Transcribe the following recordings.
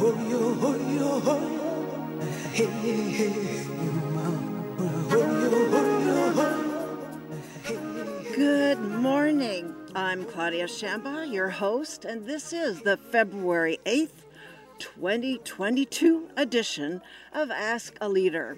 Good morning. I'm Claudia Shamba, your host, and this is the February 8th, 2022 edition of Ask a Leader.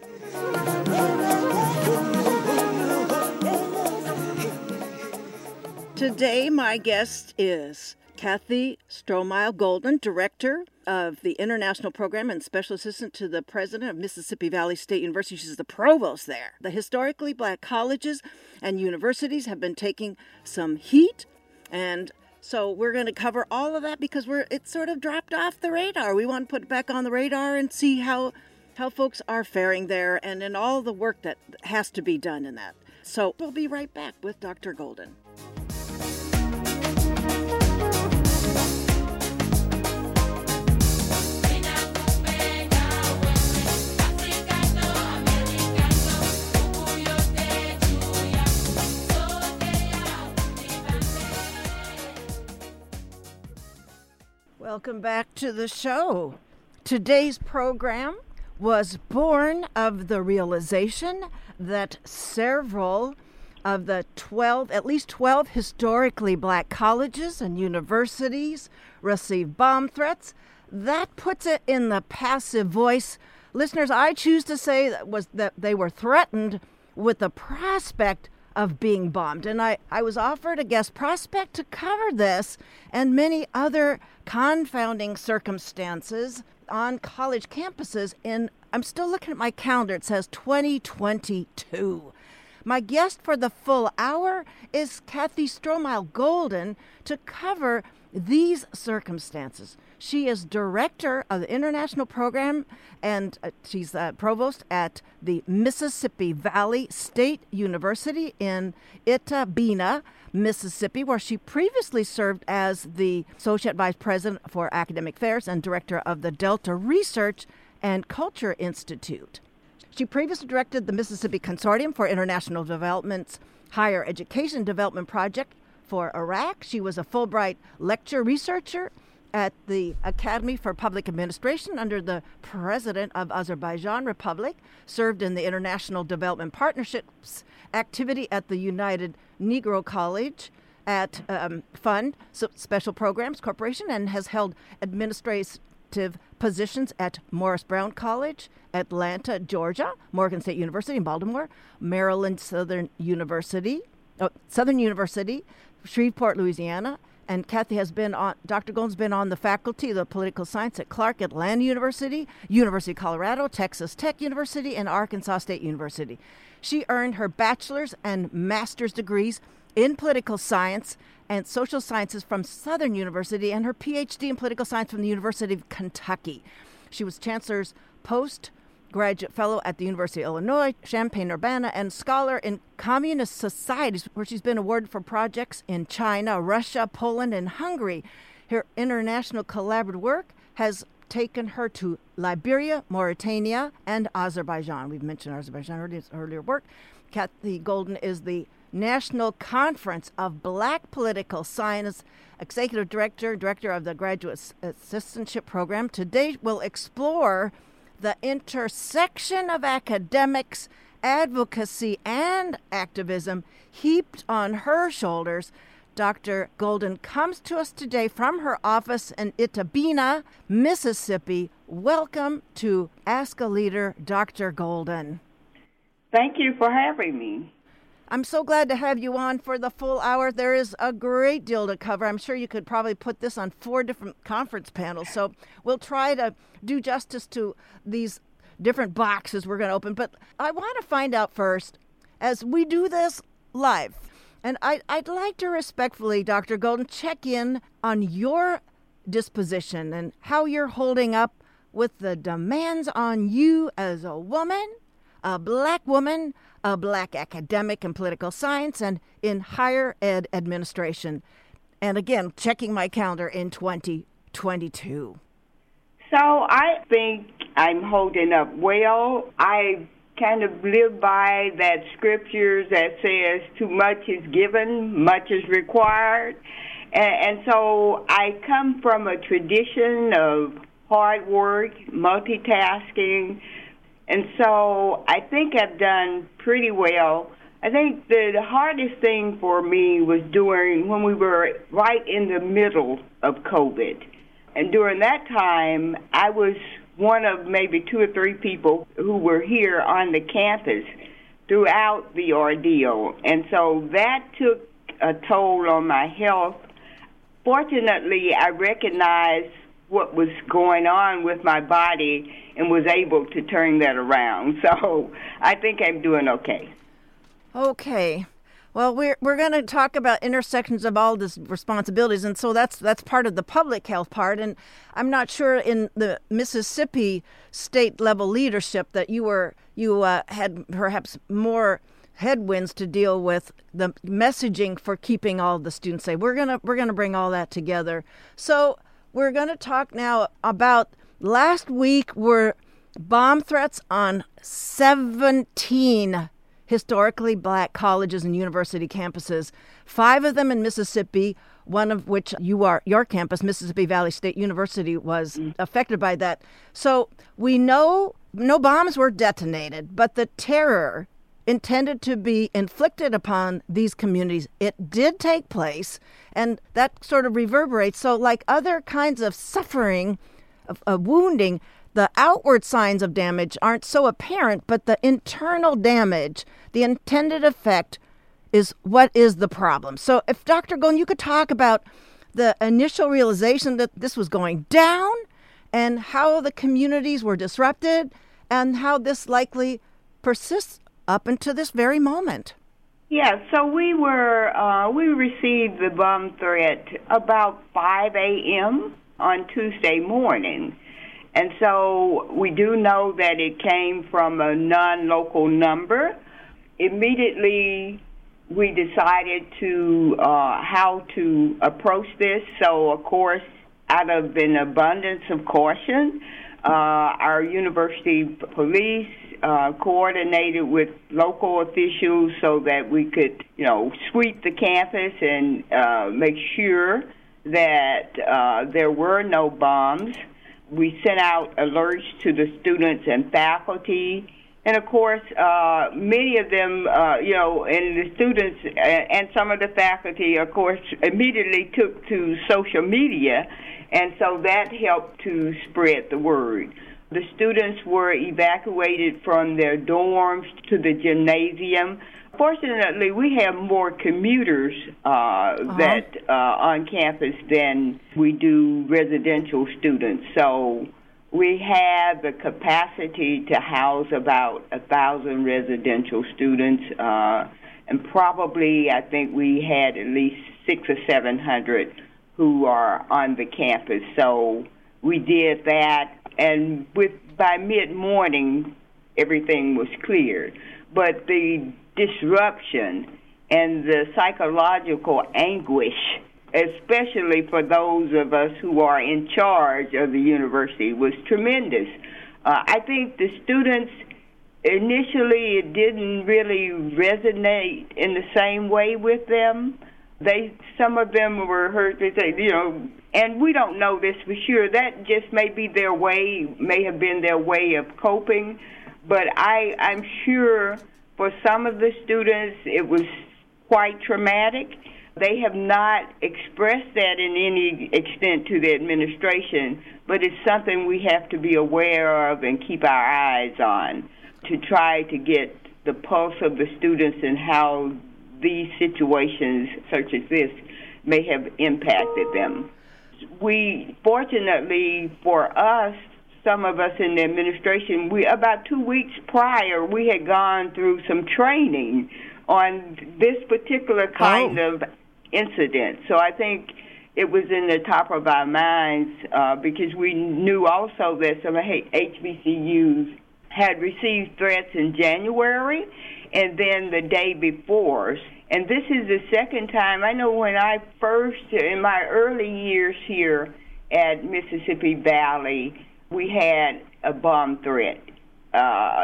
Today, my guest is Kathie Stromile Golden, Director of the International Program and Special Assistant to the President of Mississippi Valley State University. She's the provost there. The historically black colleges and universities have been taking some heat, and so we're going to cover all of that because we're it sort of dropped off the radar. We want to put it back on the radar and see how how folks are faring there and in all the work that has to be done in that. So we'll be right back with Dr. Golden. Welcome back to the show. Today's program was born of the realization that several of the 12, at least 12 historically black colleges and universities receive bomb threats. That puts it in the passive voice. Listeners, I choose to say that was that they were threatened with the prospect of being bombed. And I, I was offered a guest prospect to cover this and many other confounding circumstances on college campuses in I'm still looking at my calendar. It says 2022. My guest for the full hour is Kathie Stromile Golden to cover these circumstances. She is director of the international program and uh, she's uh, provost at the Mississippi Valley State University in Itta Bena, Mississippi, where she previously served as the associate vice president for academic affairs and director of the Delta Research and Culture Institute. She previously directed the Mississippi Consortium for International Development's Higher Education Development Project for Iraq. She was a Fulbright lecture researcher at the Academy for Public Administration under the President of Azerbaijan Republic, served in the International Development Partnerships activity at the United Negro College at um, Fund Special Programs Corporation, and has held administrative positions at Morris Brown College, Atlanta, Georgia, Morgan State University in Baltimore, Maryland Southern University, oh, Southern University, Shreveport, Louisiana, and Kathie has been on, Dr. Golden's been on the faculty of the political science at Clark Atlanta University, University of Colorado, Texas Tech University, and Arkansas State University. She earned her bachelor's and master's degrees in political science and social sciences from Southern University and her PhD in political science from the University of Kentucky. She was chancellor's post graduate fellow at the University of Illinois, Champaign Urbana, and scholar in communist societies, where she's been awarded for projects in China, Russia, Poland, and Hungary. Her international collaborative work has taken her to Liberia, Mauritania, and Azerbaijan. We've mentioned Azerbaijan earlier, earlier work. Kathie Golden is the National Conference of Black Political Science Executive Director, Director of the Graduate Assistantship Program. Today we'll explore the intersection of academics, advocacy, and activism heaped on her shoulders. Dr. Golden comes to us today from her office in Itta Bena, Mississippi. Welcome to Ask a Leader, Dr. Golden. Thank you for having me. I'm so glad to have you on for the full hour. There is a great deal to cover. I'm sure you could probably put this on four different conference panels. So we'll try to do justice to these different boxes we're going to open. But I want to find out first, as we do this live, and I, I'd like to respectfully, Dr. Golden, check in on your disposition and how you're holding up with the demands on you as a woman, a black woman, a black academic in political science and in higher ed administration. And again, checking my calendar in 2022. So I think I'm holding up well. I kind of live by that scriptures that says too much is given, much is required. And, and so I come from a tradition of hard work, multitasking, and so I think I've done pretty well. I think the, the hardest thing for me was during when we were right in the middle of COVID. And during that time, I was one of maybe two or three people who were here on the campus throughout the ordeal. And so that took a toll on my health. Fortunately, I recognized what was going on with my body and was able to turn that around. So I think I'm doing okay. Okay. Well, we're we're going to talk about intersections of all these responsibilities, and so that's that's part of the public health part. And I'm not sure in the Mississippi state level leadership that you were you uh, had perhaps more headwinds to deal with the messaging for keeping all the students safe. We're gonna we're gonna bring all that together. So we're gonna talk now about last week were bomb threats on 17 historically black colleges and university campuses, five of them in Mississippi, one of which you are your campus, Mississippi Valley State University, was mm. affected by that. So we know no bombs were detonated, but the terror intended to be inflicted upon these communities, it did take place, and that sort of reverberates. So, like other kinds of suffering, of, of wounding, the outward signs of damage aren't so apparent, but the internal damage, the intended effect, is what is the problem. So, if Dr. Golden, you could talk about the initial realization that this was going down and how the communities were disrupted and how this likely persists up until this very moment. Yeah, so we were uh, we received the bomb threat about 5 a.m. on Tuesday morning. And so we do know that it came from a non local number. Immediately, we decided to uh, how to approach this. So, of course, out of an abundance of caution, uh, our university police uh, coordinated with local officials so that we could, you know, sweep the campus and uh, make sure that uh, there were no bombs we sent out alerts to the students and faculty. And of course, uh, many of them, uh, you know, and the students and some of the faculty, of course, immediately took to social media, and so that helped to spread the word. The students were evacuated from their dorms to the gymnasium. Fortunately, we have more commuters uh, uh-huh. that uh, on campus than we do residential students. So we have the capacity to house about a thousand residential students, uh, and probably I think we had at least six or seven hundred who are on the campus. So we did that, and with by mid morning, everything was cleared. But the disruption and the psychological anguish, especially for those of us who are in charge of the university, was tremendous. Uh, I think the students initially it didn't really resonate in the same way with them. They some of them were hurt. They say, you know, and we don't know this for sure. That just may be their way, may have been their way of coping. But I, I'm sure for some of the students, it was quite traumatic. They have not expressed that in any extent to the administration, but it's something we have to be aware of and keep our eyes on to try to get the pulse of the students and how these situations, such as this, may have impacted them. We, fortunately for us, some of us in the administration, we about two weeks prior, we had gone through some training on this particular kind oh. of incident. So I think it was in the top of our minds uh, because we knew also that some HBCUs had received threats in January and then the day before. And this is the second time. I know when I first, in my early years here at Mississippi Valley, we had a bomb threat. Uh,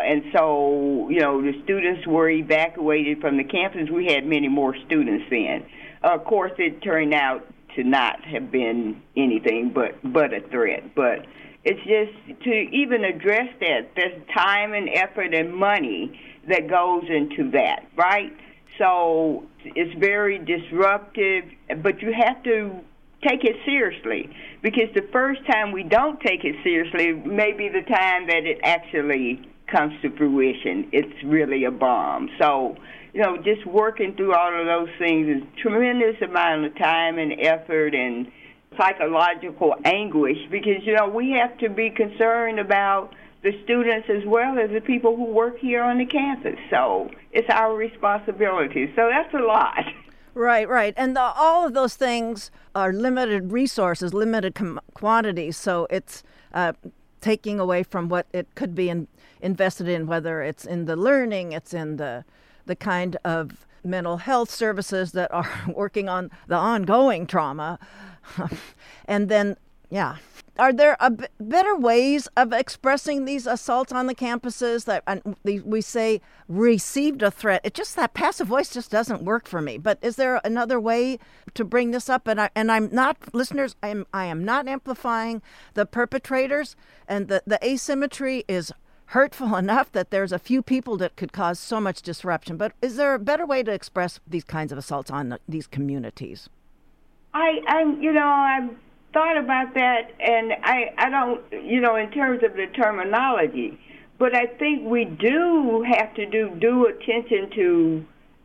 and so, you know, the students were evacuated from the campus. We had many more students then. Uh, of course, it turned out to not have been anything but but a threat. But It's just to even address that, there's time and effort and money that goes into that, right? So it's very disruptive, but you have to take it seriously because the first time we don't take it seriously may be the time that it actually comes to fruition. It's really a bomb. So, you know, just working through all of those things is tremendous amount of time and effort and psychological anguish because you know we have to be concerned about the students as well as the people who work here on the campus. So it's our responsibility. So that's a lot. Right, right. And the, all of those things are limited resources, limited com- quantities. So it's uh, taking away from what it could be in, invested in, whether it's in the learning, it's in the, the kind of mental health services that are working on the ongoing trauma. and then, yeah, are there better ways of expressing these assaults on the campuses that we say received a threat? It just that passive voice just doesn't work for me. But is there another way to bring this up? And I and I'm not listeners I'm I am not amplifying the perpetrators and the the asymmetry is hurtful enough that there's a few people that could cause so much disruption. But is there a better way to express these kinds of assaults on the, these communities? I I'm you know I'm thought about that, and I, I don't, you know, in terms of the terminology, but I think we do have to do due attention to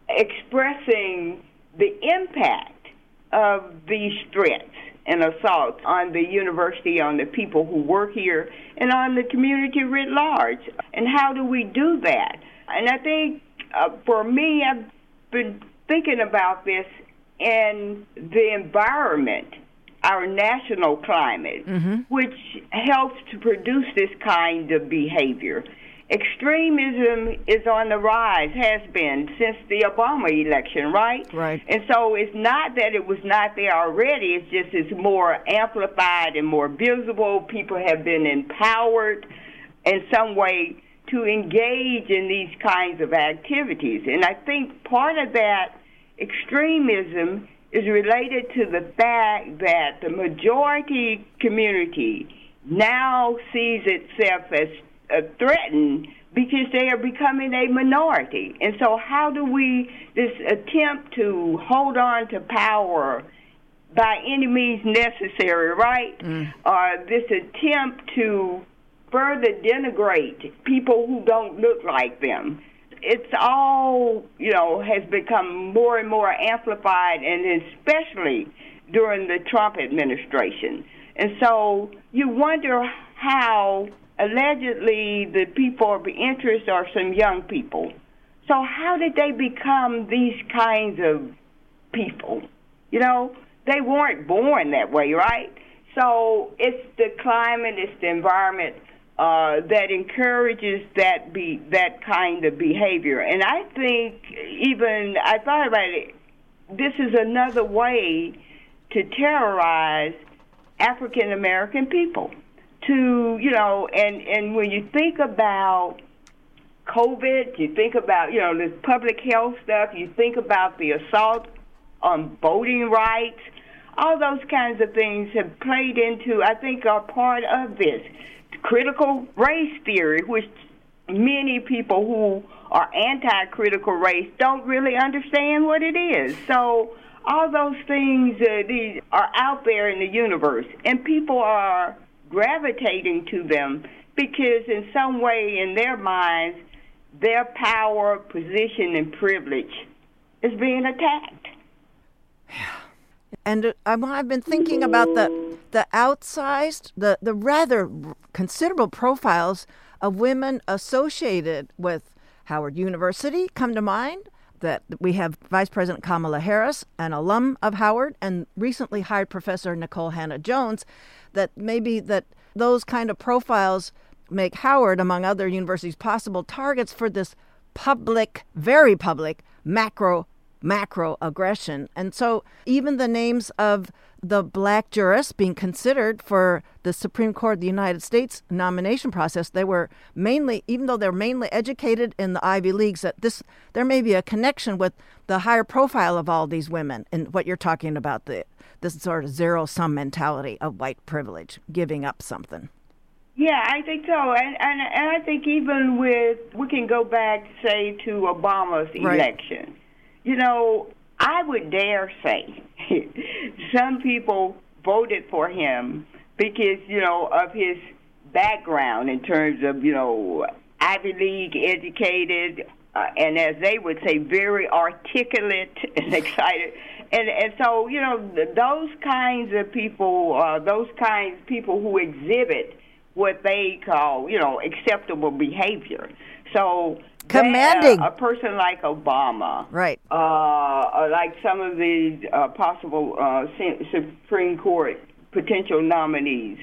expressing the impact of these threats and assaults on the university, on the people who work here, and on the community writ large. And how do we do that? And I think uh, for me, I've been thinking about this in the environment our national climate, mm-hmm. which helps to produce this kind of behavior. Extremism is on the rise, has been since the Obama election, right? Right. And so it's not that it was not there already, it's just it's more amplified and more visible. People have been empowered in some way to engage in these kinds of activities. And I think part of that extremism is related to the fact that the majority community now sees itself as uh, threatened because they are becoming a minority. And so, how do we, this attempt to hold on to power by any means necessary, right? Mm. Uh, this attempt to further denigrate people who don't look like them it's all you know has become more and more amplified, and especially during the Trump administration. And so you wonder how allegedly the people of interest are some young people. So how did they become these kinds of people? You know, they weren't born that way, right? So it's the climate, it's the environment uh, that encourages that be that kind of behavior. And I think even I thought about it. This is another way to terrorize African American people. To you know, and and when you think about COVID, you think about you know the public health stuff. You think about the assault on voting rights. All those kinds of things have played into, I think, are part of this critical race theory, which many people who are anti critical race don't really understand what it is. So, all those things uh, these are out there in the universe, and people are gravitating to them because, in some way, in their minds, their power, position, and privilege is being attacked. And I've been thinking about the the outsized, the the rather considerable profiles of women associated with Howard University come to mind. That we have Vice President Kamala Harris, an alum of Howard, and recently hired Professor Nicole Hannah-Jones. That maybe that those kind of profiles make Howard, among other universities, possible targets for this public, very public macro macro aggression. And so even the names of the black jurists being considered for the Supreme Court of the United States nomination process, they were mainly, even though they're mainly educated in the Ivy Leagues, that this there may be a connection with the higher profile of all these women and what you're talking about the this sort of zero sum mentality of white privilege, giving up something. Yeah, I think so, and and and I think even with we can go back, say, to Obama's Right. election. You know, I would dare say some people voted for him because you know of his background in terms of you know Ivy League educated, uh, and as they would say, very articulate and excited. And and so you know those kinds of people, uh, those kinds of people who exhibit what they call you know acceptable behavior. So Commanding. a person like Obama, Right. uh, uh, like some of the uh, possible uh, Supreme Court potential nominees,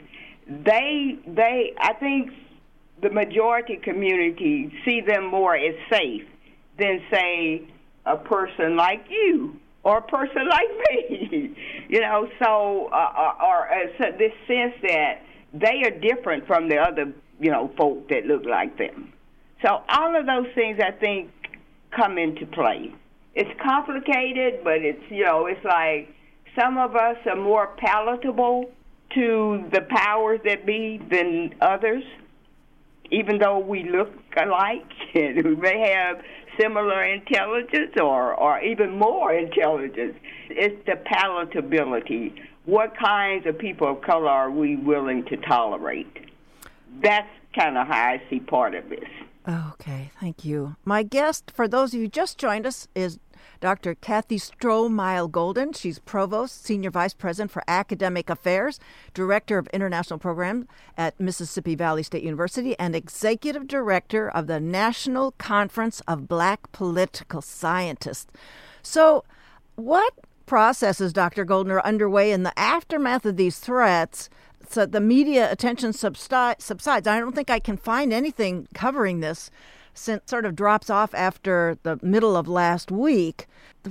they they I think the majority community see them more as safe than say a person like you or a person like me. you know, so uh, uh, or uh, so this sense that they are different from the other you know folk that look like them. So all of those things I think come into play. It's complicated, but it's you know it's like some of us are more palatable to the powers that be than others, even though we look alike and we may have similar intelligence or or even more intelligence. It's the palatability. What kinds of people of color are we willing to tolerate? That's kind of how I see part of this. Okay, thank you. My guest, for those of you just joined us, is Dr. Kathie Stromile Golden. She's Provost, Senior Vice President for Academic Affairs, Director of International Program at Mississippi Valley State University, and Executive Director of the National Conference of Black Political Scientists. So, what processes, Dr. Golden, are underway in the aftermath of these threats so the media attention subside, subsides. I don't think I can find anything covering this since sort of drops off after the middle of last week.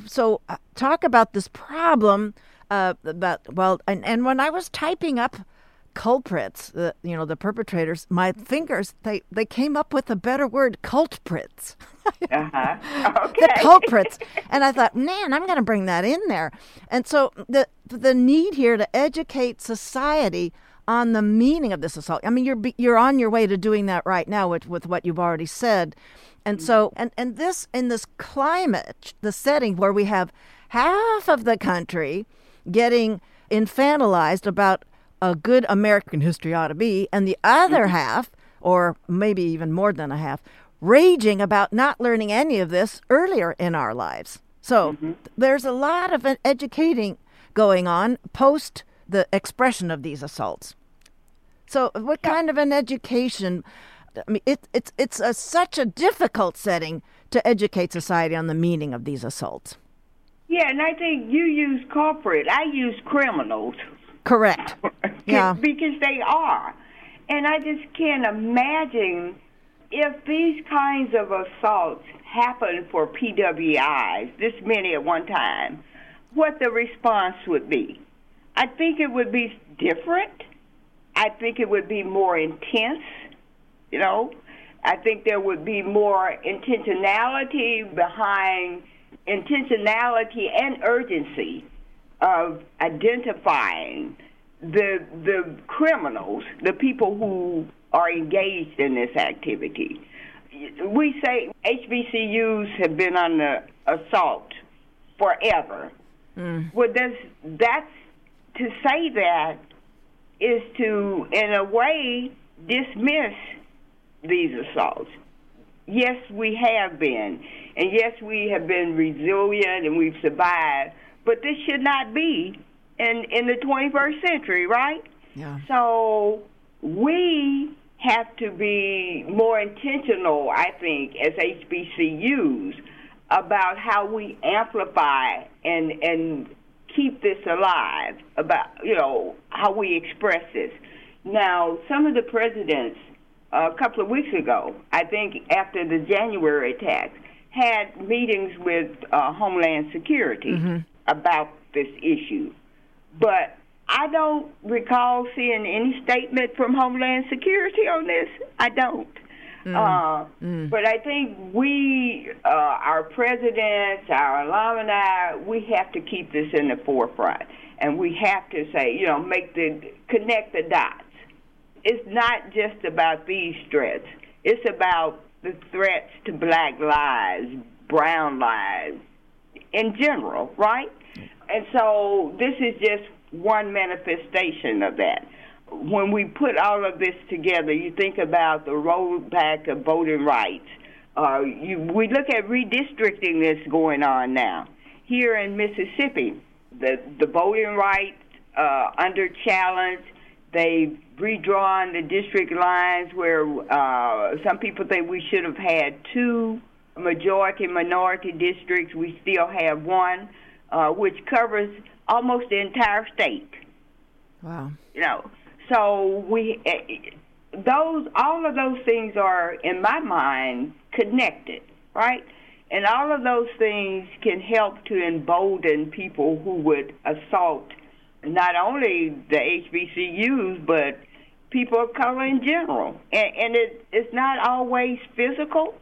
So uh, talk about this problem uh, about well, and, and when I was typing up culprits, the you know the perpetrators, my fingers they they came up with a better word, culprits. Uh-huh. Okay. the culprits. and I thought, man, I'm going to bring that in there. And so the the need here to educate society on the meaning of this assault. I mean, you're be- you're on your way to doing that right now with with what you've already said. And so mm-hmm. and and this in this climate, the setting where we have half of the country getting infantilized about a good American history ought to be, and the other mm-hmm. half, or maybe even more than a half, raging about not learning any of this earlier in our lives. So mm-hmm. there's a lot of educating going on post the expression of these assaults. So, what kind of an education? I mean, it, it's it's a, such a difficult setting to educate society on the meaning of these assaults. Yeah, and I think you use corporate. I use criminals. Correct. Yeah. because they are. And I just can't imagine if these kinds of assaults happen for PWIs, this many at one time, what the response would be. I think it would be different. I think it would be more intense, you know. I think there would be more intentionality behind intentionality and urgency of identifying the the criminals, the people who are engaged in this activity. We say HBCUs have been under assault forever. Mm. Well, that's, that's to say that is to, in a way, dismiss these assaults. Yes, we have been, and yes, we have been resilient and we've survived. But this should not be in in the 21st century, right? Yeah. So we have to be more intentional, I think, as HBCUs about how we amplify and and keep this alive. About you know how we express this. Now, some of the presidents a couple of weeks ago, I think after the January attacks, had meetings with uh, Homeland Security about this issue. But I don't recall seeing any statement from Homeland Security on this. I don't. Uh, But I think we, uh, our presidents, our alumni, we have to keep this in the forefront, and we have to say, you know, make the connect the dots. it's not just about these threats. It's about the threats to black lives, brown lives, in general, right? And so this is just one manifestation of that. When we put all of this together, you think about the rollback of voting rights. Uh, you, we look at redistricting that's going on now here in Mississippi. The the voting rights uh, under challenge. They've redrawn the district lines where uh, some people think we should have had two majority minority districts. We still have one, uh, which covers almost the entire state. Wow. You know, so we eh, those all of those things are in my mind connected, right? And all of those things can help to embolden people who would assault not only the HBCUs but people of color in general. And, and it, it's not always physical.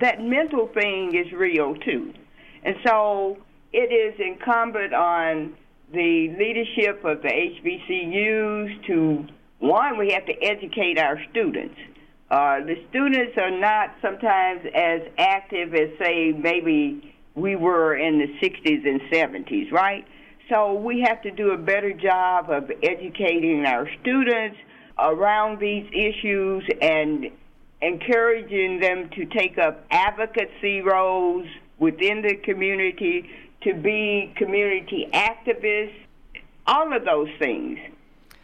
That mental thing is real too. And so it is incumbent on the leadership of the HBCUs to, one, we have to educate our students. Uh, the students are not sometimes as active as, say, maybe we were in the 60s and 70s, right? So we have to do a better job of educating our students around these issues and encouraging them to take up advocacy roles within the community, to be community activists, all of those things.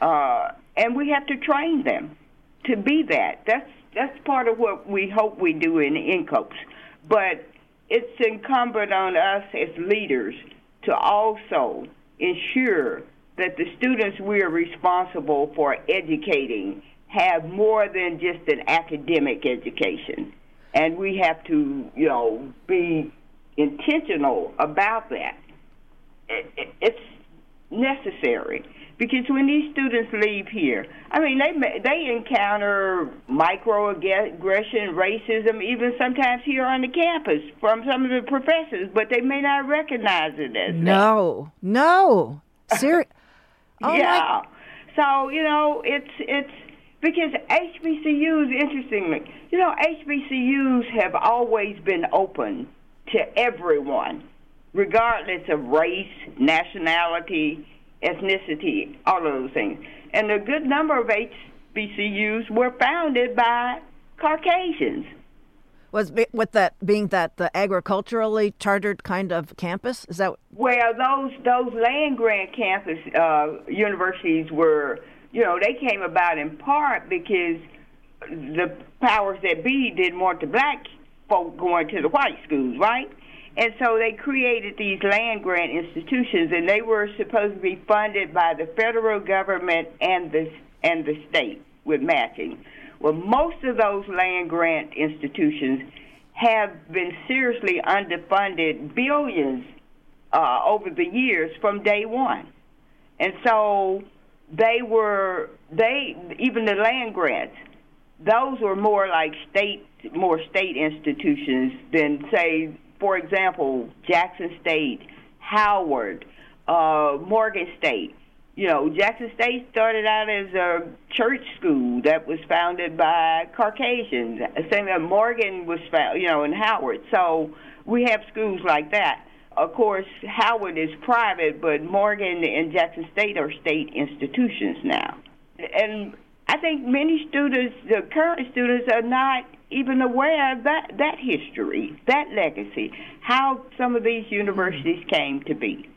Uh, and we have to train them to be that. That's that's part of what we hope we do in INCOPS. But it's incumbent on us as leaders to also ensure that the students we are responsible for educating have more than just an academic education. And we have to, you know, be intentional about that. It's necessary because when these students leave here, I mean, they they encounter microaggression, racism, even sometimes here on the campus from some of the professors, but they may not recognize it as no, that. no, serious. Oh yeah. My... So you know, it's it's because HBCUs, interestingly, you know, HBCUs have always been open to everyone, regardless of race, nationality, ethnicity, all of those things. And a good number of HBCUs were founded by Caucasians was with that being that the agriculturally chartered kind of campus is that well those those land grant campus uh, universities were you know they came about in part because the powers that be didn't want the black folk going to the white schools right and so they created these land grant institutions and they were supposed to be funded by the federal government and the and the state with matching well, most of those land grant institutions have been seriously underfunded billions uh, over the years from day one. And so they were, they, even the land grants, those were more like state, more state institutions than, say, for example, Jackson State, Howard, uh, Morgan State you know, Jackson State started out as a church school that was founded by Caucasians. Same as Morgan was found, you know, in Howard. So we have schools like that. Of course, Howard is private, but Morgan and Jackson State are state institutions now. And I think many students, the current students, are not even aware of that, that history, that legacy, how some of these universities came to be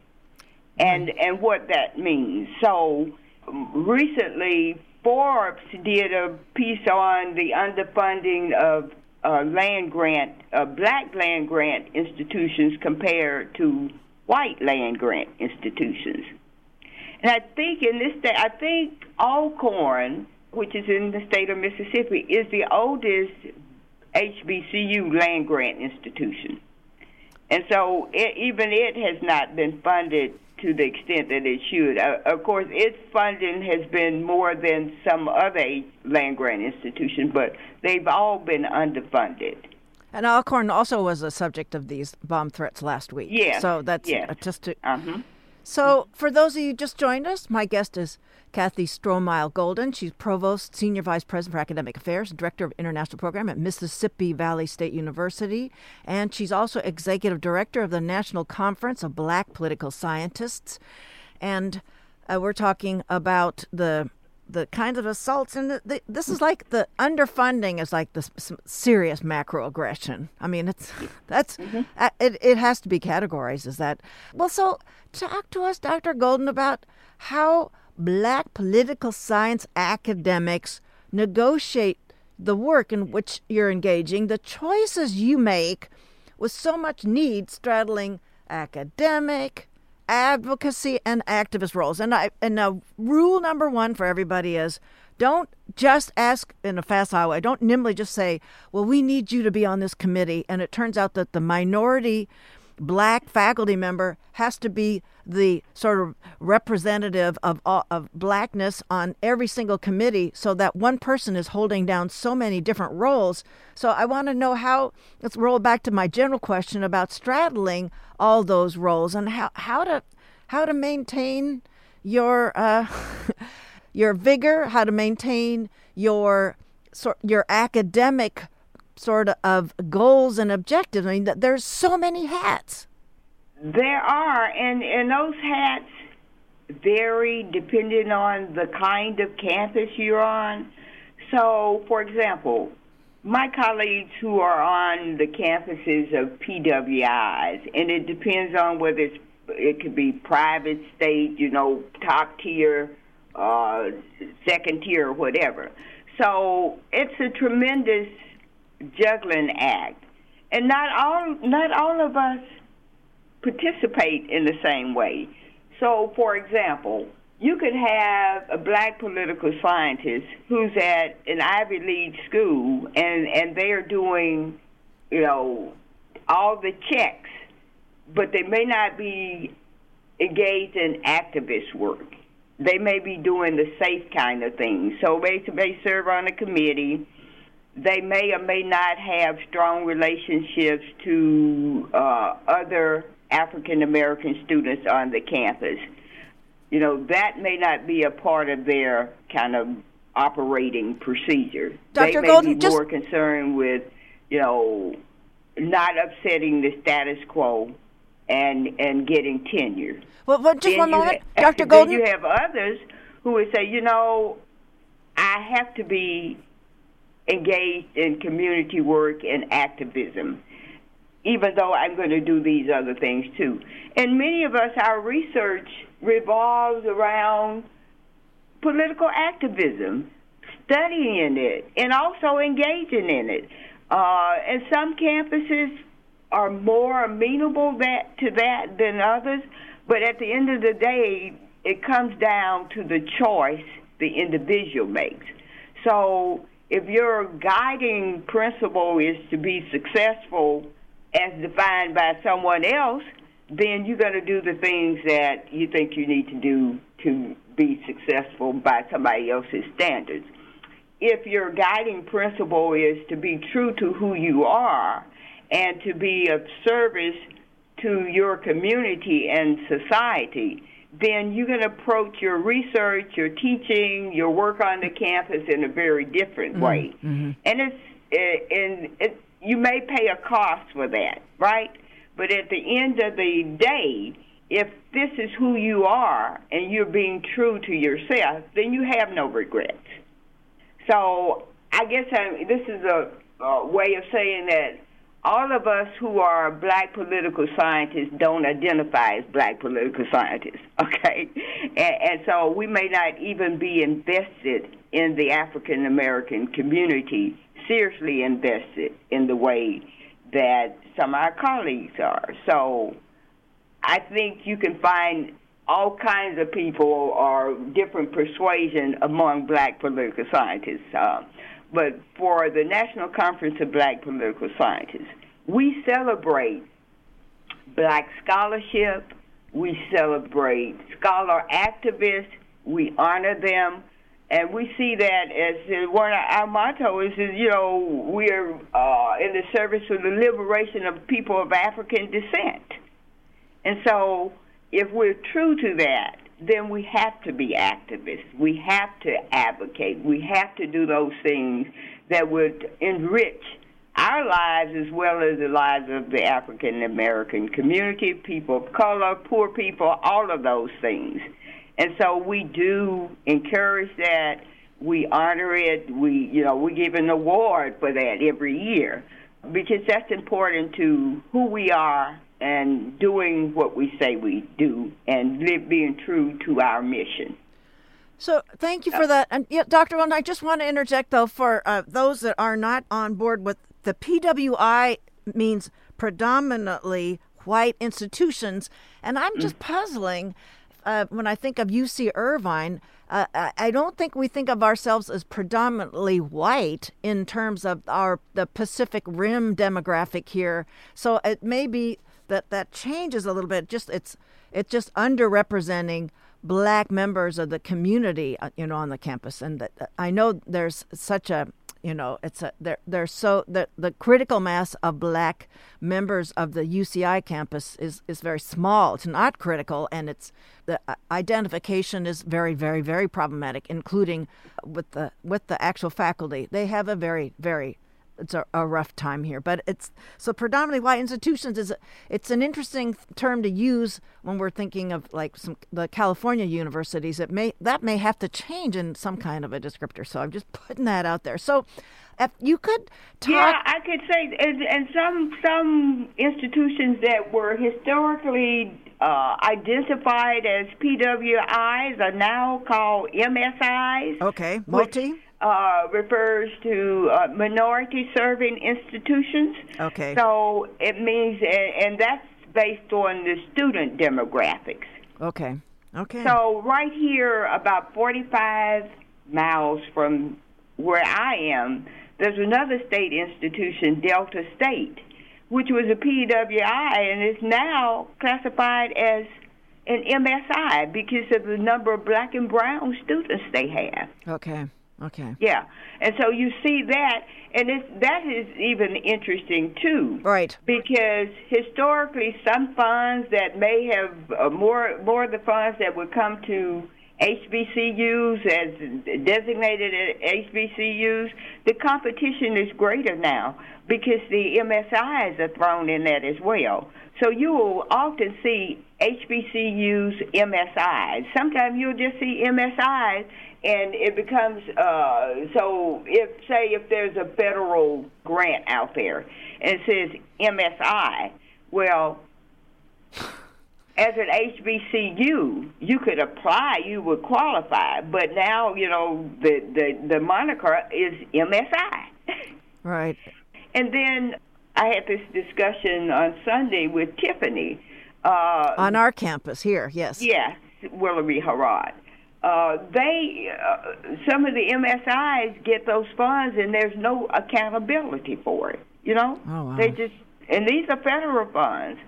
and and what that means. So recently, Forbes did a piece on the underfunding of uh, land grant, uh, black land grant institutions compared to white land grant institutions. And I think in this state, I think Alcorn, which is in the state of Mississippi, is the oldest HBCU land grant institution. And so it, even it has not been funded to the extent that it should. Uh, of course, its funding has been more than some other land grant institution, but they've all been underfunded. And Alcorn also was a subject of these bomb threats last week. Yeah. So that's yes. just to. Uh-huh. So, for those of you just joined us, my guest is Kathie Stromile Golden. She's Provost, Senior Vice President for Academic Affairs, Director of International Program at Mississippi Valley State University, and she's also Executive Director of the National Conference of Black Political Scientists. And uh, we're talking about the the kinds of assaults and the, the, this is like the underfunding is like the serious macroaggression. I mean it's that's mm-hmm. uh, it, it has to be categorized as that. Well so talk to us dr golden about how black political science academics negotiate the work in which you're engaging. The choices you make with so much need straddling academic advocacy and activist roles. And I and now rule number one for everybody is don't just ask in a facile way. Don't nimbly just say, "Well, we need you to be on this committee," and it turns out that the minority black faculty member has to be the sort of representative of of blackness on every single committee so that one person is holding down so many different roles. So i want to know how let's roll back to my general question about straddling all those roles and how, how to how to maintain your uh, your vigor, how to maintain your your academic sort of goals and objectives. I mean, there's so many hats. There are, and and those hats vary depending on the kind of campus you're on. So, for example, my colleagues who are on the campuses of PWIs, and it depends on whether it's, it could be private, state, you know, top tier, uh, second tier, whatever. So it's a tremendous juggling act, and not all not all of us participate in the same way. So, for example, you could have a black political scientist who's at an Ivy League school and and they are doing, you know, all the checks, but they may not be engaged in activist work. They may be doing the safe kind of things. So they serve on a committee. They may or may not have strong relationships to uh, other African American students on the campus you know, that may not be a part of their kind of operating procedure. Dr. They may Golden, be more concerned with, you know, not upsetting the status quo and and getting tenure. Well, well just then one moment, ha- Dr. Golden. you have others who would say, you know, I have to be engaged in community work and activism, even though I'm going to do these other things too. And many of us, our research revolves around political activism, studying it, and also engaging in it. Uh, and some campuses are more amenable that to that than others, but at the end of the day, it comes down to the choice the individual makes. So if your guiding principle is to be successful as defined by someone else, then you're going to do the things that you think you need to do to be successful by somebody else's standards. If your guiding principle is to be true to who you are and to be of service to your community and society, then you can approach your research, your teaching, your work on the campus in a very different mm-hmm. way. Mm-hmm. And it's and it, you may pay a cost for that, right? But at the end of the day, if this is who you are and you're being true to yourself, then you have no regrets. So I guess I, this is a, a way of saying that all of us who are black political scientists don't identify as black political scientists, okay? And, and so we may not even be invested in the African American community, seriously invested in the way that some of our colleagues are. So I think you can find all kinds of people or different persuasion among black political scientists. Uh, but for the National Conference of Black Political Scientists, we celebrate black scholarship, we celebrate scholar activists, we honor them, and we see that as one of our motto is, you know, we're uh, in the service of the liberation of people of African descent. And so, if we're true to that, then we have to be activists. We have to advocate. We have to do those things that would enrich our lives as well as the lives of the African American community, people of color, poor people, all of those things. And so we do encourage that. We honor it. We, you know, we give an award for that every year because that's important to who we are and doing what we say we do and live, being true to our mission. So thank you for that. And yeah, Dr. Wilden, I just want to interject though for uh, those that are not on board with the PWI means predominantly white institutions, and I'm just mm. puzzling uh, when I think of UC Irvine. Uh, I don't think we think of ourselves as predominantly white in terms of our the Pacific Rim demographic here. So it may be that that changes a little bit. Just it's it's just underrepresenting black members of the community, uh, you know, on the campus. And that, I know there's such a you know it's a they're they're so the the critical mass of black members of the UCI campus is is very small. It's not critical and it's the uh, identification is very very very problematic including with the with the actual faculty. They have a very very it's a, a, rough time here. But it's so predominantly white institutions is it's an interesting term to use when we're thinking of like some the California universities. It may that may have to change in some kind of a descriptor. So I'm just putting that out there. So if you could talk, yeah, I could say, and, and some some institutions that were historically uh, identified as PWIs are now called MSIs. Okay, multi. Which, uh, refers to uh, minority serving institutions. Okay. So it means, and that's based on the student demographics. Okay. Okay. So right here, about 45 miles from where I am, there's another state institution, Delta State, which was a PWI and is now classified as an MSI because of the number of black and brown students they have. Okay. Okay. Yeah, and so you see that, and it's, that is even interesting too. Right. Because historically, some funds that may have uh, more more of the funds that would come to HBCUs as designated HBCUs, the competition is greater now because the MSIs are thrown in that as well. So you will often see HBCUs, MSIs. Sometimes you'll just see MSIs and it becomes uh, so if say if there's a federal grant out there and it says MSI, well, as an HBCU, you could apply, you would qualify, but now you know the the the moniker is MSI. Right. And then I had this discussion on Sunday with Tiffany. Uh, on our campus here, yes. Yes, Willoughby Herard uh, they uh, some of the MSIs get those funds and there's no accountability for it. You know, oh, wow. they just and these are federal funds.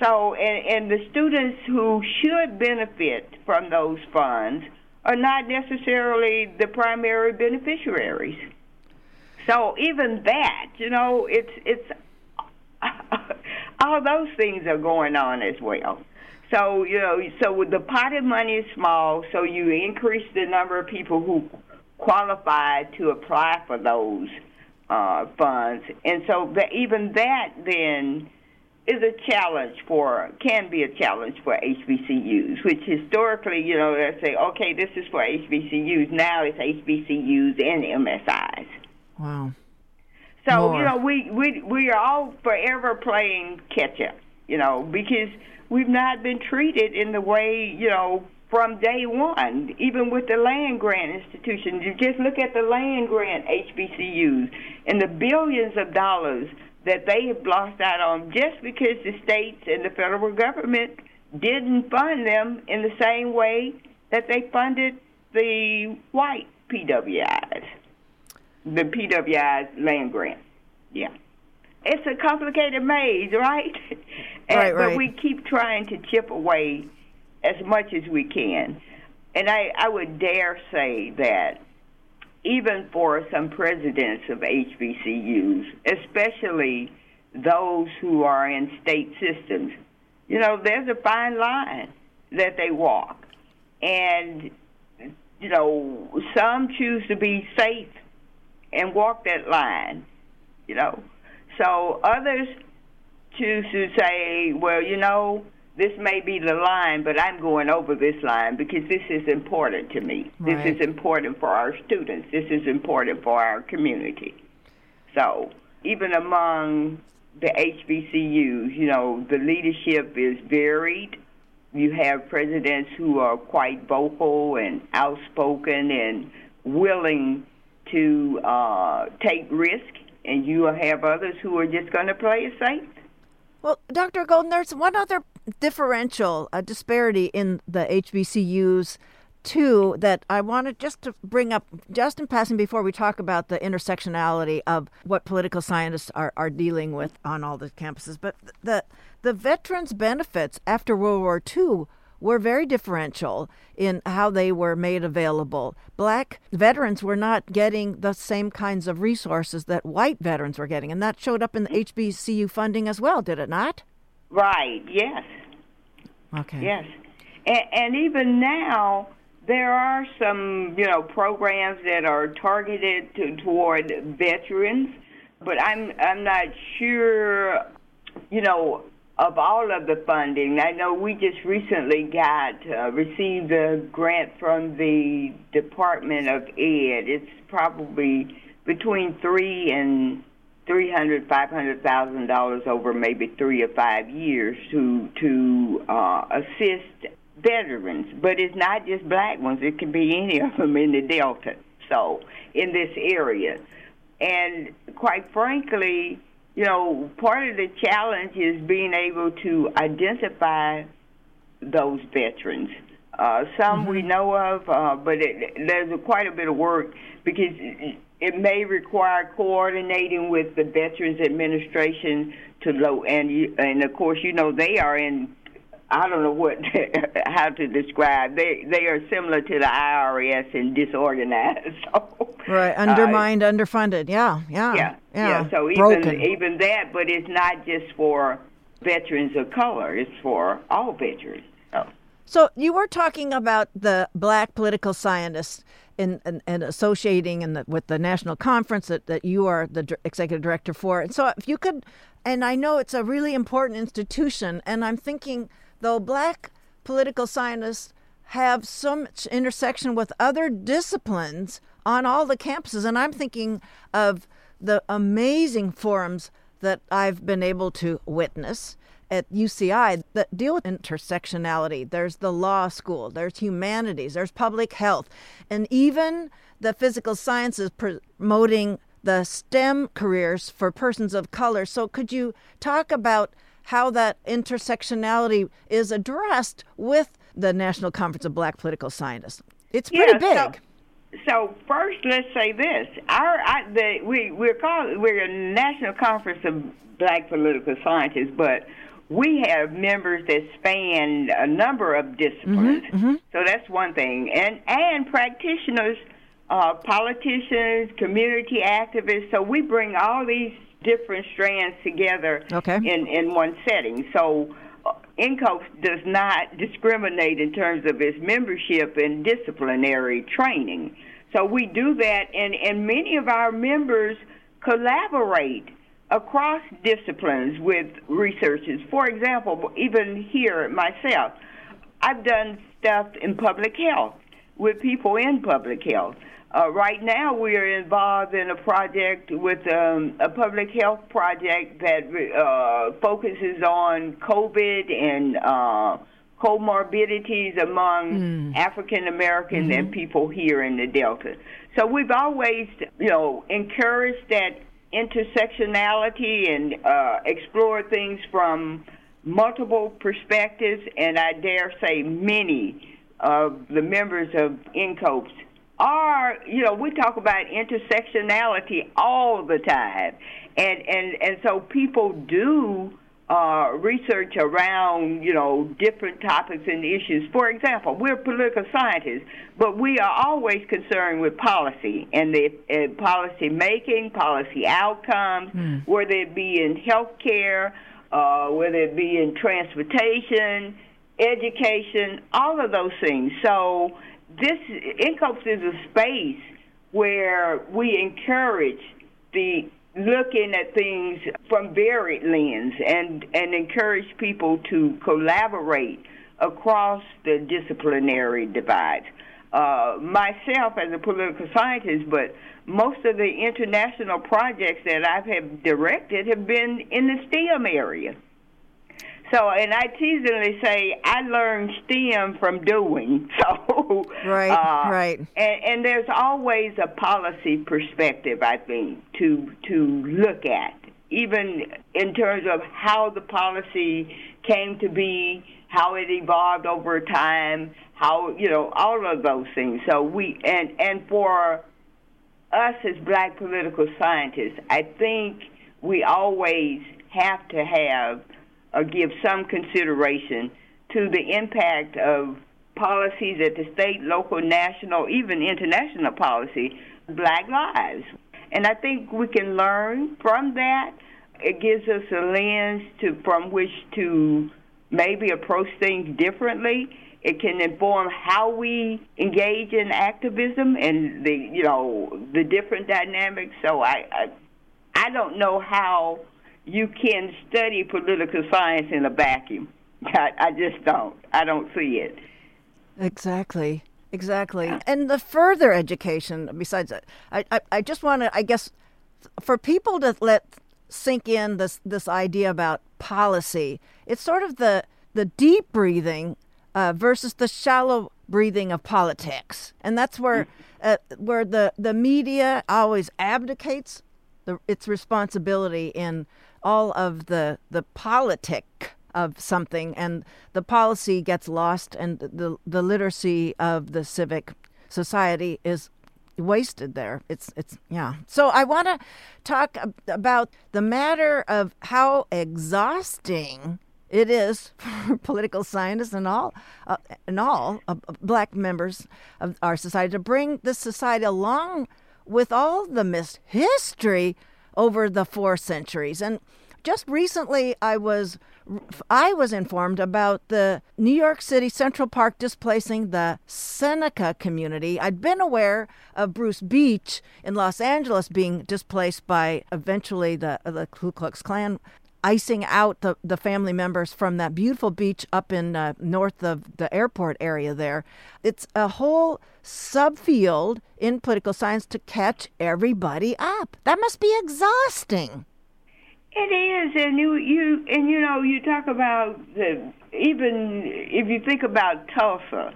So and and the students who should benefit from those funds are not necessarily the primary beneficiaries. So even that, you know, it's it's all those things are going on as well. So you know, so the pot of money is small, so you increase the number of people who qualify to apply for those uh, funds, and so even that then is a challenge for can be a challenge for HBCUs, which historically, you know, they say, okay, this is for HBCUs. Now it's HBCUs and MSIs. Wow. So More. you know, we we we are all forever playing catch up, you know, because we've not been treated in the way, you know, from day one, even with the land grant institutions. You just look at the land grant HBCUs and the billions of dollars that they have lost out on just because the states and the federal government didn't fund them in the same way that they funded the white PWIs, the PWIs land grant. Yeah it's a complicated maze, right? and, right, right. But we keep trying to chip away as much as we can. And I, I would dare say that even for some presidents of HBCUs, especially those who are in state systems, you know, there's a fine line that they walk. and you know, some choose to be safe and walk that line, you know. So others choose to say, well, you know, this may be the line, but I'm going over this line because this is important to me. Right. This is important for our students. This is important for our community. So even among the HBCUs, you know, the leadership is varied. You have presidents who are quite vocal and outspoken and willing to uh, take risk, and you will have others who are just going to play it safe. Well, Dr. Golden, there's one other differential, a disparity in the HBCUs too that I wanted just to bring up just in passing before we talk about the intersectionality of what political scientists are, are dealing with on all the campuses. But the the veterans benefits after World War II were very differential in how they were made available. Black veterans were not getting the same kinds of resources that white veterans were getting, and that showed up in the HBCU funding as well, did it not? Right, yes. Okay. Yes. And, and even now, there are some, you know, programs that are targeted to, toward veterans, but I'm I'm not sure, you know, of all of the funding. I know we just recently got uh, received a grant from the Department of Ed. It's probably between three and three hundred, five hundred thousand dollars over maybe three or five years to to uh, assist veterans. But it's not just black ones; it can be any of them in the Delta. So in this area, and quite frankly you know, part of the challenge is being able to identify those veterans. Uh, some mm-hmm. we know of, uh, but it, there's a, quite a bit of work because it, it may require coordinating with the Veterans Administration to low and you, and of course you know they are in I don't know what how to describe. They they are similar to the IRS and disorganized. So, right, undermined, uh, underfunded. Yeah, yeah, yeah, yeah. yeah. So Broken. even even that, but it's not just for veterans of color. It's for all veterans. So. So you were talking about the black political scientists and, and, associating in the, with the national conference that, that you are the executive director for. And so if you could, and I know it's a really important institution, and I'm thinking though black political scientists have so much intersection with other disciplines on all the campuses. And I'm thinking of the amazing forums that I've been able to witness at UCI that deal with intersectionality. There's the law school, there's humanities, there's public health, and even the physical sciences promoting the STEM careers for persons of color. So, could you talk about how that intersectionality is addressed with the National Conference of Black Political Scientists. It's pretty yeah, big. So, so, first, let's say this: our I, the, we we're called we're a National Conference of Black Political Scientists, but we have members that span a number of disciplines. Mm-hmm, mm-hmm. So that's one thing, and and practitioners, uh, politicians, community activists. So we bring all these different strands together okay. in, in one setting. So uh, does not discriminate in terms of its membership and disciplinary training. So we do that, and, and many of our members collaborate across disciplines with researchers. For example, even here myself, I've done stuff in public health with people in public health. Uh, right now, we are involved in a project with um, a public health project that uh, focuses on COVID and uh, comorbidities among mm. African Americans mm-hmm. and people here in the Delta. So we've always, you know, encouraged that intersectionality and uh, explore things from multiple perspectives, and I dare say many of the members of NCOBPS are, you know, we talk about intersectionality all the time. And, and, and so people do uh, research around, you know, different topics and issues. For example, we're political scientists, but we are always concerned with policy and the uh, policy making, policy outcomes, mm. whether it be in healthcare, uh, whether it be in transportation, education, all of those things. So this NCOBPS is a space where we encourage the looking at things from varied lens and and encourage people to collaborate across the disciplinary divides. Uh, myself as a political scientist, but most of the international projects that I have directed have been in the STEM area. So, and I teasingly say I learned STEM from doing. So, right, uh, right, and, and there's always a policy perspective, I think, to to look at, even in terms of how the policy came to be, how it evolved over time, how you know all of those things. So we and and for us as black political scientists, I think we always have to have or give some consideration to the impact of policies at the state, local, national, even international policy, black lives. And I think we can learn from that. It gives us a lens to from which to maybe approach things differently. It can inform how we engage in activism and the you know the different dynamics. So I I, I don't know how you can study political science in a vacuum. I, I just don't. I don't see it. Exactly. Exactly. And the further education, besides that, I, I, I just want to, I guess, for people to let sink in this, this idea about policy, it's sort of the, the deep breathing uh, versus the shallow breathing of politics. And that's where, uh, where the, the media always abdicates the, its responsibility in all of the the politic of something and the policy gets lost and the the literacy of the civic society is wasted there. It's it's yeah. So i want to talk about the matter of how exhausting it is for political scientists and all uh, and all uh, black members of our society to bring this society along with all the missed history over the four centuries. And just recently, I was I was informed about the New York City Central Park displacing the Seneca community. I'd been aware of Bruce Beach in Los Angeles being displaced by eventually the the Ku Klux Klan icing out the, the family members from that beautiful beach up in uh, north of the airport area there. It's a whole subfield in political science to catch everybody up. That must be exhausting. It is, and you you and you know you talk about the even if you think about Tulsa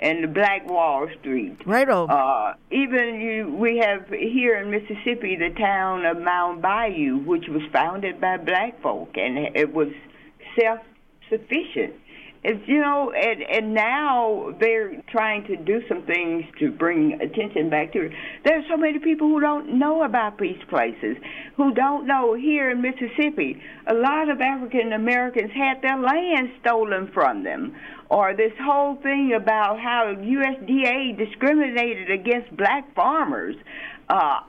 and the Black Wall Street. Right over. Uh, even you, we have here in Mississippi the town of Mound Bayou, which was founded by black folk, and it was self-sufficient. It's you know, and and now they're trying to do some things to bring attention back to it. There's so many people who don't know about these places, who don't know here in Mississippi. A lot of African Americans had their land stolen from them, or this whole thing about how USDA discriminated against black farmers. Uh,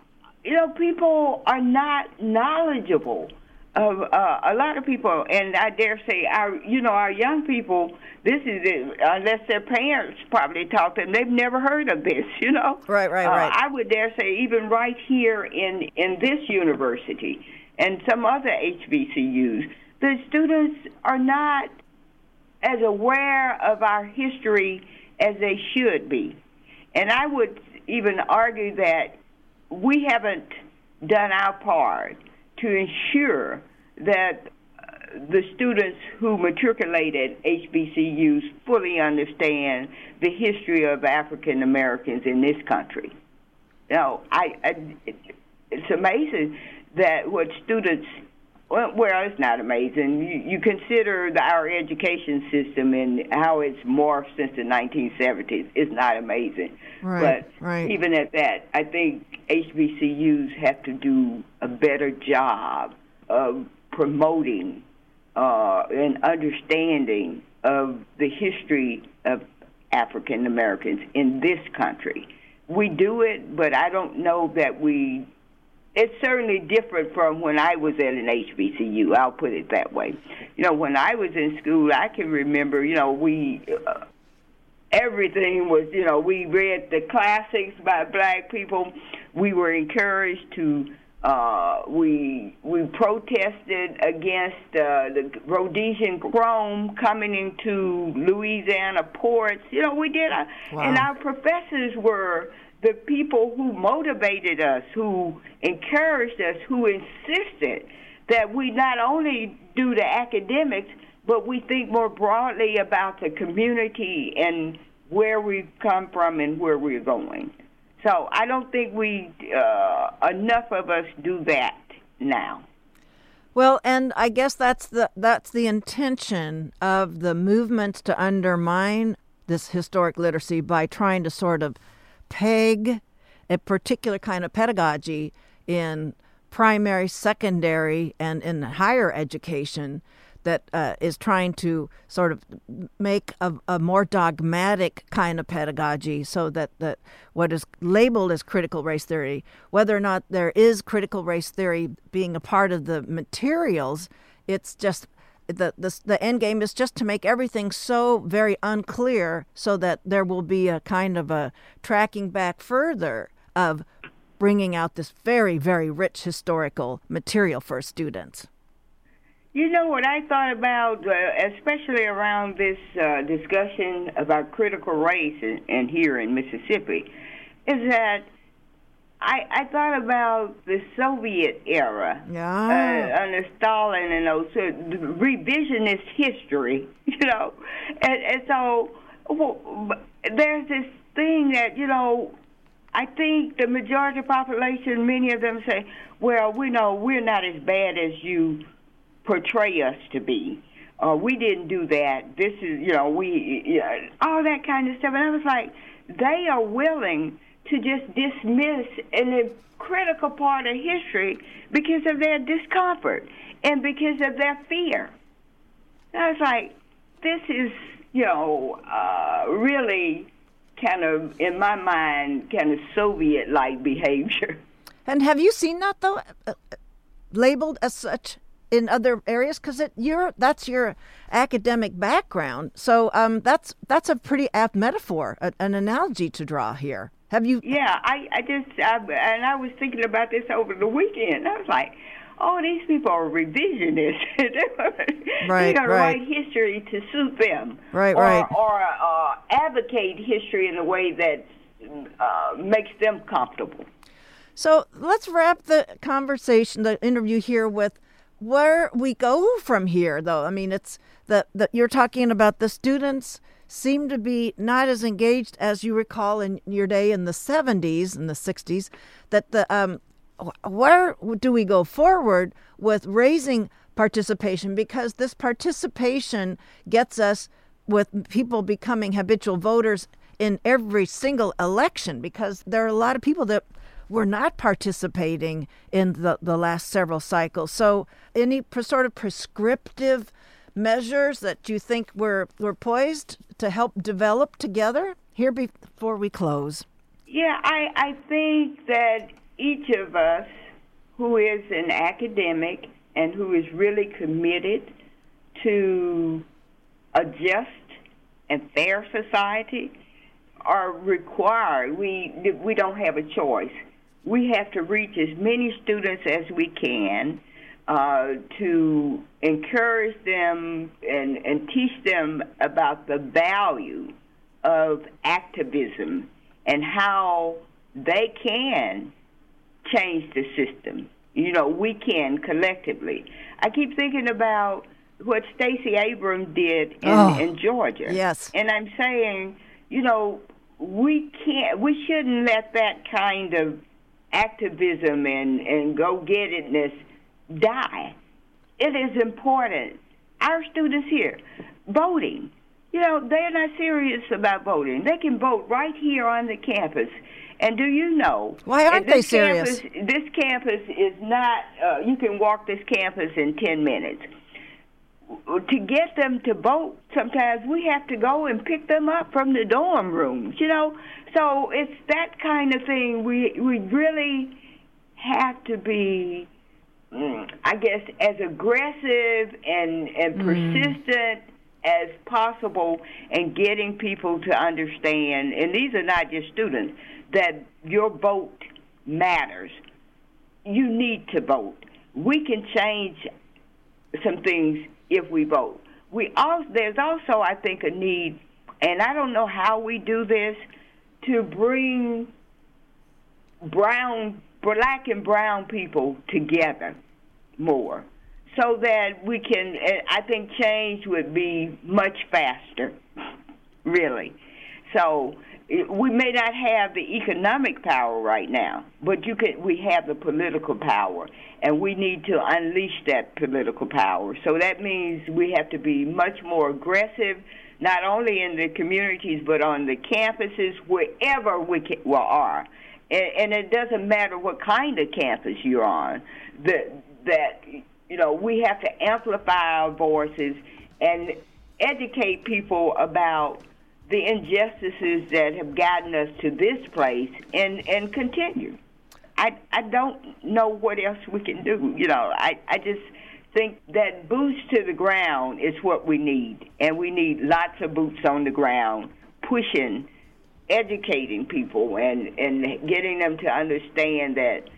you know, people are not knowledgeable of uh, a lot of people, and I dare say our, you know, our young people. This is it, unless their parents probably taught them. They've never heard of this, you know. Right, right, uh, right. I would dare say even right here in in this university and some other HBCUs, the students are not as aware of our history as they should be, and I would even argue that we haven't done our part to ensure that uh, the students who matriculate at HBCUs fully understand the history of African Americans in this country. Now, I, I it's amazing that what students well, well, it's not amazing. You, you consider the, our education system and how it's morphed since the 1970s. It's not amazing. Right, but right. even at that, I think HBCUs have to do a better job of promoting uh, and understanding of the history of African Americans in this country. We do it, but I don't know that we it's certainly different from when I was at an HBCU. I'll put it that way. You know, when I was in school, I can remember. You know, we uh, everything was. You know, we read the classics by black people. We were encouraged to. Uh, we we protested against uh, the Rhodesian chrome coming into Louisiana ports. You know, we did, uh, wow. and our professors were the people who motivated us, who encouraged us, who insisted that we not only do the academics, but we think more broadly about the community and where we've come from and where we're going. So I don't think we uh, enough of us do that now. Well, and I guess that's the that's the intention of the movements to undermine this historic literacy by trying to sort of peg a particular kind of pedagogy in primary, secondary, and in higher education that uh, is trying to sort of make a, a, more dogmatic kind of pedagogy so that, that what is labeled as critical race theory, whether or not there is critical race theory being a part of the materials, it's just the, the the end game is just to make everything so very unclear so that there will be a kind of a tracking back further of bringing out this very very rich historical material for students. You know what I thought about, uh, especially around this uh, discussion about critical race in, in here in Mississippi, is that I, I thought about the Soviet era, yeah. uh, under Stalin and those uh, revisionist history, you know, and, and so well, there's this thing that you know, I think the majority of the population, many of them say, well, we know we're not as bad as you portray us to be. Uh, we didn't do that. This is, you know, we, you know, all that kind of stuff. And I was like, they are willing to just dismiss an critical part of history because of their discomfort and because of their fear. I was like, this is, you know, uh, really kind of, in my mind, kind of Soviet like behavior. And have you seen that, though, uh, labeled as such in other areas because it you're that's your academic background so um, that's that's a pretty apt metaphor a, an analogy to draw here have you? Yeah, I, I just, I, and I was thinking about this over the weekend. I was like, oh, these people are revisionists. right, They're right. write history to suit them. Right, or, right. Or uh, advocate history in a way that uh, makes them comfortable. So let's wrap the conversation, the interview here with where we go from here, though. I mean, it's that that you're talking about the students seem to be not as engaged as you recall in your day in the 70s and the 60s that the um, where do we go forward with raising participation because this participation gets us with people becoming habitual voters in every single election because there are a lot of people that were not participating in the, the last several cycles. So, any sort of prescriptive measures that you think we're, we're poised to help develop together here before we close? Yeah, I, I think that each of us who is an academic and who is really committed to a just and fair society are required. We we don't have a choice. We have to reach as many students as we can uh, to encourage them and, and teach them about the value of activism and how they can change the system. You know, we can collectively. I keep thinking about what Stacey Abrams did in, oh, in Georgia. Yes. And I'm saying, you know, we can't we shouldn't let that kind of activism and, and go get itness die. It is important. Our students here, voting, you know, they're not serious about voting. They can vote right here on the campus. And do you know? Why aren't they serious? Campus, this campus is not, uh, you can walk this campus in 10 minutes. To get them to vote, sometimes we have to go and pick them up from the dorm rooms, you know? So it's that kind of thing. We, we really have to be, I guess, as aggressive and, and mm. persistent as possible in getting people to understand, and these are not just students, that your vote matters. You need to vote. We can change some things if we vote. We also there's also I think a need, and I don't know how we do this, to bring brown, black and brown people together more so that we can, eh, I think change would be much faster, really. So eh, we may not have the economic power right now, but you can. We have the political power, and we need to unleash that political power. So that means we have to be much more aggressive, not only in the communities but on the campuses, wherever we can, well, are. And, and it doesn't matter what kind of campus you're on. That that you know, we have to amplify our voices and educate people about the injustices that have gotten us to this place and, and continue. I, I don't know what else we can do. You know, I, I just think that boots to the ground is what we need. And we need lots of boots on the ground, pushing, educating people, and, and getting them to understand that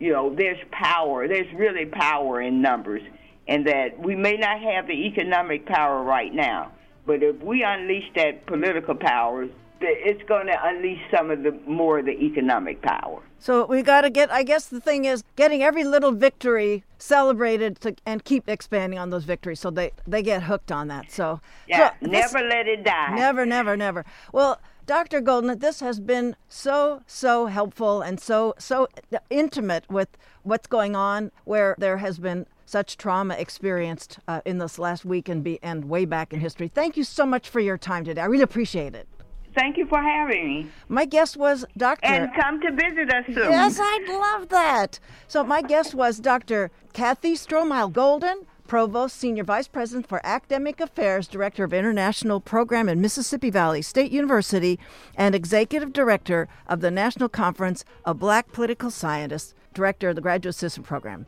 you know, there's power. There's really power in numbers, and that we may not have the economic power right now, but if we unleash that political power, it's going to unleash some of the more of the economic power. So we got to get. I guess the thing is getting every little victory celebrated to, and keep expanding on those victories, so they they get hooked on that. So yeah, so never this, let it die. Never, never, never. Well, Dr. Golden, this has been so, so helpful and so, so intimate with what's going on where there has been such trauma experienced uh, in this last week and, be, and way back in history. Thank you so much for your time today. I really appreciate it. Thank you for having me. My guest was Dr. And come to visit us soon. Yes, I'd love that. So, my guest was Dr. Kathie Stromile Golden, Provost, Senior Vice President for Academic Affairs, Director of International Program at Mississippi Valley State University, and Executive Director of the National Conference of Black Political Scientists, Director of the Graduate Assistant Program.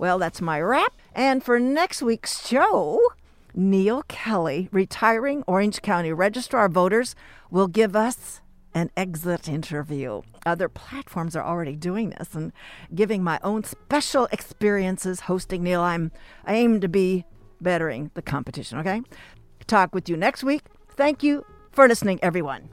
Well, that's my wrap. And for next week's show, Neal Kelley, retiring Orange County Registrar of Voters, will give us an exit interview. Other platforms are already doing this and giving my own special experiences hosting Neal. I'm I aim to be bettering the competition, okay? Talk with you next week. Thank you for listening, everyone.